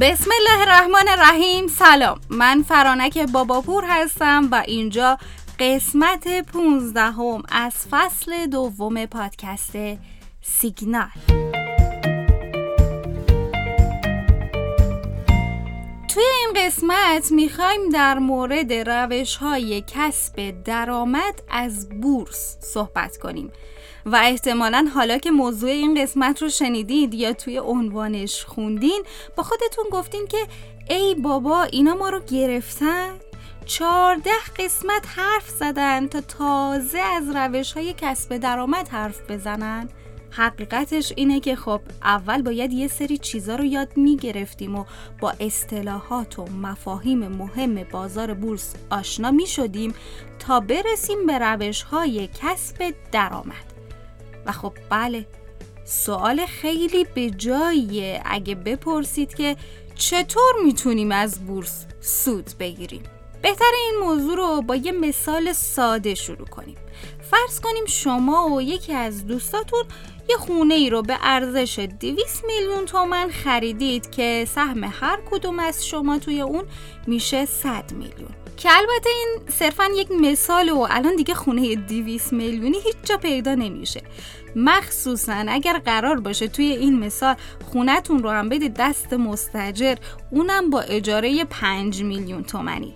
بسم الله الرحمن الرحیم. سلام. من فرانک باباپور هستم و اینجا قسمت 15 هم از فصل دوم پادکست سیگنال. توی این قسمت می‌خوایم در مورد روش های کسب درآمد از بورس صحبت کنیم. و احتمالا حالا که موضوع این قسمت رو شنیدید یا توی عنوانش خوندین با خودتون گفتین که ای بابا اینا ما رو گرفتن؟ چارده قسمت حرف زدن تا تازه از روش های کسب درآمد حرف بزنن. حقیقتش اینه که خب اول باید یه سری چیزا رو یاد می‌گرفتیم و با اصطلاحات و مفاهیم مهم بازار بورس آشنا می شدیم تا برسیم به روش های کسب درآمد. و خب بله سوال خیلی به جاییه. اگه بپرسید که چطور می‌تونیم از بورس سود بگیریم؟ بهتر این موضوع رو با یه مثال ساده شروع کنیم. فرض کنیم شما و یکی از دوستاتون یه خونه ای رو به ارزش 200 میلیون تومن خریدید که سهم هر کدوم از شما توی اون میشه 100 میلیون. که البته این صرفا یک مثال و الان دیگه خونه 200 میلیونی هیچ جا پیدا نمیشه. مخصوصا اگر قرار باشه توی این مثال خونتون رو هم بدید دست مستجر اونم با اجاره 5 میلیون تومنی.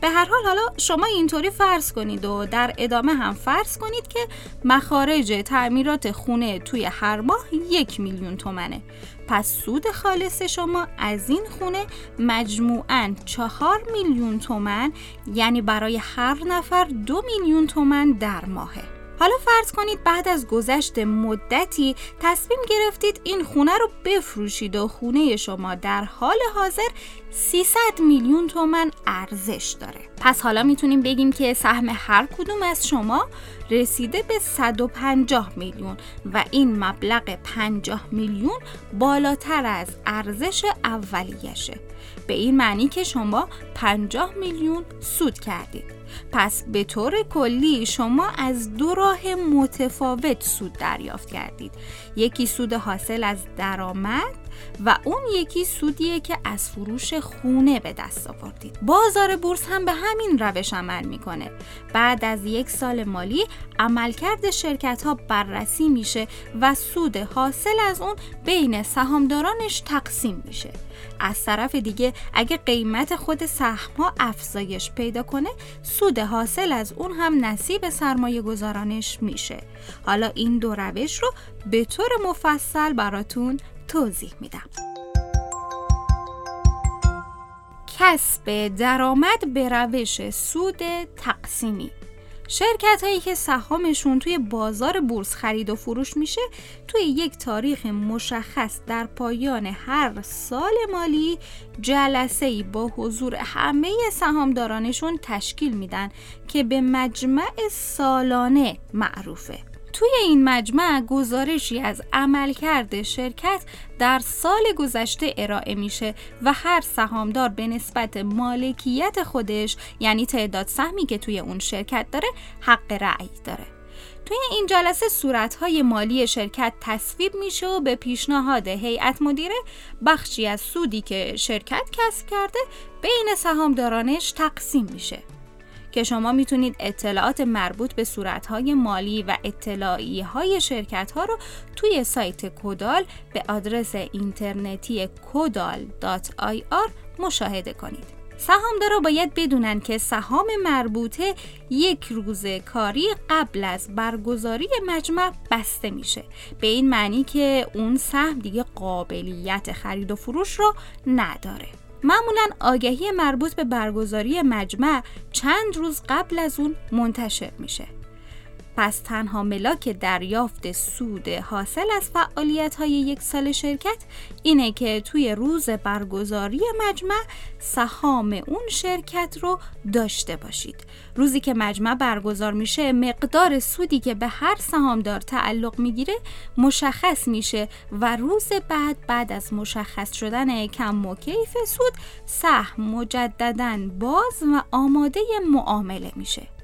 به هر حال حالا شما اینطوری فرض کنید و در ادامه هم فرض کنید که مخارج تعمیرات خونه توی هر ماه یک میلیون تومنه. پس سود خالص شما از این خونه مجموعاً چهار میلیون تومن یعنی برای هر نفر دو میلیون تومن در ماهه. حالا فرض کنید بعد از گذشت مدتی تصمیم گرفتید این خونه رو بفروشید و خونه شما در حال حاضر 300 میلیون تومن ارزش داره. پس حالا می‌تونیم بگیم که سهم هر کدوم از شما رسیده به 150 میلیون و این مبلغ 50 میلیون بالاتر از ارزش اولیشه به این معنی که شما 50 میلیون سود کردید. پس به طور کلی شما از دو راه متفاوت سود دریافت کردید. یکی سود حاصل از درآمد و اون یکی سودیه که از فروش خونه به دست آوردید. بازار بورس هم به همین روش عمل می‌کنه. بعد از یک سال مالی عملکرد شرکت ها بررسی میشه و سود حاصل از اون بین سهامدارانش تقسیم میشه. از طرف دیگه اگه قیمت خود سهم ها افزایش پیدا کنه سود حاصل از اون هم نصیب سرمایه گذارانش میشه. حالا این دو روش رو به طور مفصل براتون توضیح میدم. کسب درآمد به روش سود تقسیمی. شرکت هایی که سهامشون توی بازار بورس خرید و فروش میشه توی یک تاریخ مشخص در پایان هر سال مالی جلسه ای با حضور همه سهامدارانشون تشکیل میدن که به مجمع سالانه معروفه. توی این مجمع گزارشی از عملکرد شرکت در سال گذشته ارائه میشه و هر سهامدار به نسبت مالکیت خودش یعنی تعداد سهمی که توی اون شرکت داره حق رأی داره. توی این جلسه صورتهای مالی شرکت تصویب میشه و به پیشنهاد هیئت مدیره بخشی از سودی که شرکت کسب کرده بین سهامدارانش تقسیم میشه. که شما می‌تونید اطلاعات مربوط به صورتهای مالی و اطلاعی های شرکت ها رو توی سایت کودال به آدرس اینترنتی کودال.ir مشاهده کنید. سهامدارا باید بدونن که سهام مربوطه یک روز کاری قبل از برگزاری مجمع بسته میشه به این معنی که اون سهم دیگه قابلیت خرید و فروش رو نداره معمولا آگهی مربوط به برگزاری مجمع چند روز قبل از اون منتشر میشه. پس تنها ملاک دریافت سود حاصل از فعالیت های یک سال شرکت اینه که توی روز برگزاری مجمع سهام اون شرکت رو داشته باشید. روزی که مجمع برگزار میشه مقدار سودی که به هر سهامدار تعلق می‌گیره مشخص میشه و روز بعد بعد از مشخص شدن کم و کیف سود سهم مجددا باز و آماده معامله میشه.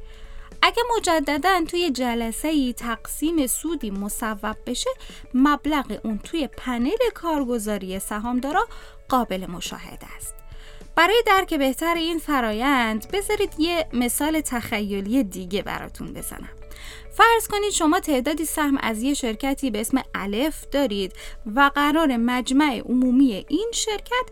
اگه مجددا توی جلسه ای تقسیم سودی مصوب بشه مبلغ اون توی پنل کارگزاری سهامدارا قابل مشاهده است. برای درک بهتر این فرایند بذارید یه مثال تخیلی دیگه براتون بزنم. فرض کنید شما تعدادی سهم از یه شرکتی به اسم الف دارید و قرار مجمع عمومی این شرکت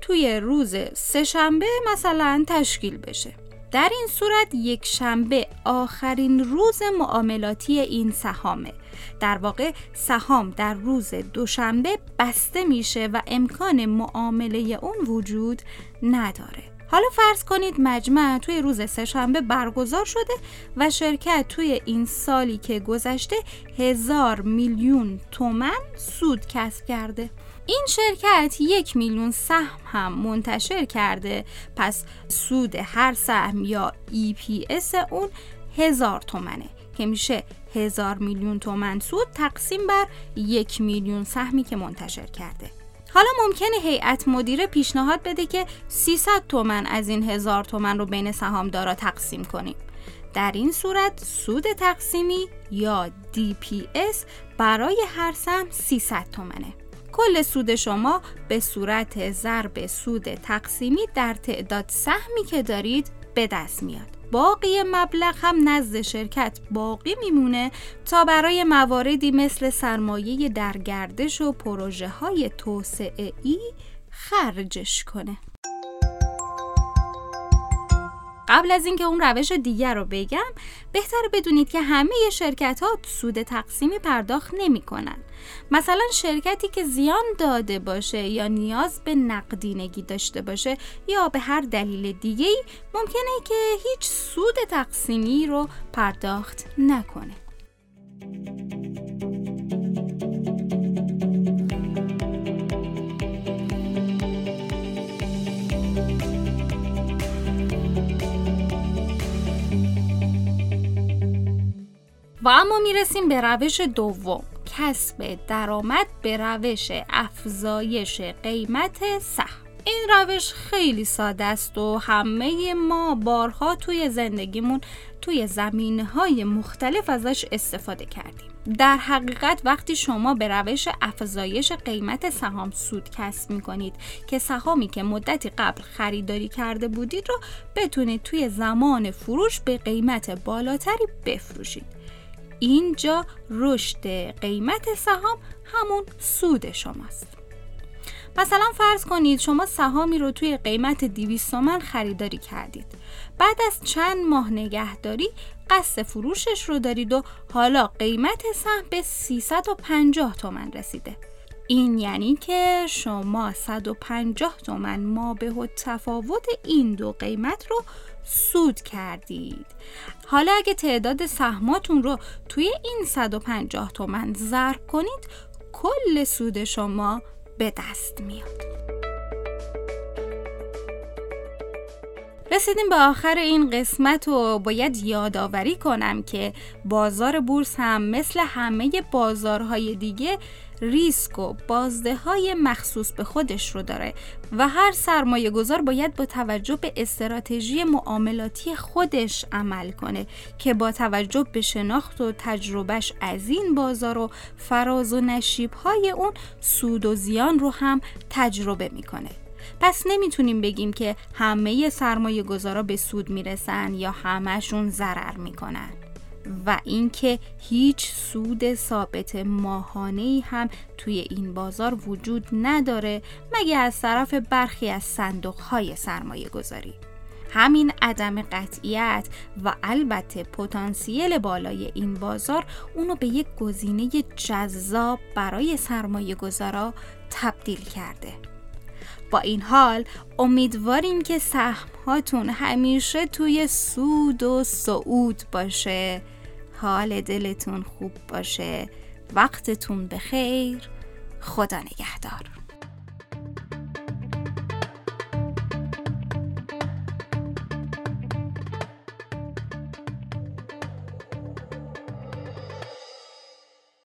توی روز سهشنبه مثلا تشکیل بشه. در این صورت یک شنبه آخرین روز معاملاتی این سهامه. در واقع سهام در روز دوشنبه بسته میشه و امکان معامله اون وجود نداره. حالا فرض کنید مجمع توی روز سهشنبه برگزار شده و شرکت توی این سالی که گذشته هزار میلیون تومن سود کسب کرده. این شرکت یک میلیون سهم هم منتشر کرده. پس سود هر سهم یا EPS اون هزار تومنه که میشه هزار میلیون تومن سود تقسیم بر یک میلیون سهمی که منتشر کرده. حالا ممکنه هیئت مدیره پیشنهاد بده که 300 تومن از این هزار تومن رو بین سهامدارا تقسیم کنیم. در این صورت سود تقسیمی یا DPS برای هر سهم 300 تومنه. کل سود شما به صورت ضرب سود تقسیمی در تعداد سهمی که دارید به دست میاد. باقی مبلغ هم نزد شرکت باقی میمونه تا برای مواردی مثل سرمایه در گردش و پروژه های توسعه ای خرجش کنه. قبل از اینکه اون روش دیگر رو بگم بهتر بدونید که همه شرکت ها سود تقسیمی پرداخت نمی کنن. مثلا شرکتی که زیان داده باشه یا نیاز به نقدینگی داشته باشه یا به هر دلیل دیگه ممکنه که هیچ سود تقسیمی رو پرداخت نکنه. اما می‌رسیم به روش دوم. کسب درآمد به روش افزایش قیمت سهم. این روش خیلی ساده است و همه ما بارها توی زندگیمون توی زمینه های مختلف ازش استفاده کردیم. در حقیقت وقتی شما به روش افزایش قیمت سهام سود کسب می کنید که سهامی که مدتی قبل خریداری کرده بودید رو بتونید توی زمان فروش به قیمت بالاتری بفروشید. اینجا رشد قیمت سهام همون سود شماست. مثلا فرض کنید شما سهامی رو توی قیمت 200 تومن خریداری کردید. بعد از چند ماه نگهداری قصد فروشش رو دارید و حالا قیمت سهم به 350 تومن رسیده. این یعنی که شما 150 تومن ما به تفاوت این دو قیمت رو سود کردید. حالا اگه تعداد سهماتون رو توی این 150 تومن ضرب کنید کل سود شما به دست میاد. رسیدیم به آخر این قسمت و باید یادآوری کنم که بازار بورس هم مثل همه بازارهای دیگه ریسک و بازده های مخصوص به خودش رو داره و هر سرمایه گذار باید با توجه به استراتژی معاملاتی خودش عمل کنه که با توجه به شناخت و تجربهش از این بازار و فراز و نشیب های اون سود و زیان رو هم تجربه می‌کنه. پس نمی‌تونیم بگیم که همه سرمایه گذارا به سود می‌رسن یا همهشون ضرر می‌کنن. و اینکه هیچ سود ثابت ماهانه هم توی این بازار وجود نداره مگه از طرف برخی از صندوق های سرمایه گذاری. همین عدم قطعیت و البته پتانسیل بالای این بازار اونو به یک گزینه جذاب برای سرمایه گذارا تبدیل کرده. با این حال امیدواریم که سهم هاتون همیشه توی سود و صعود باشه حال دلتون خوب باشه. وقتتون بخیر. خدا نگهدار.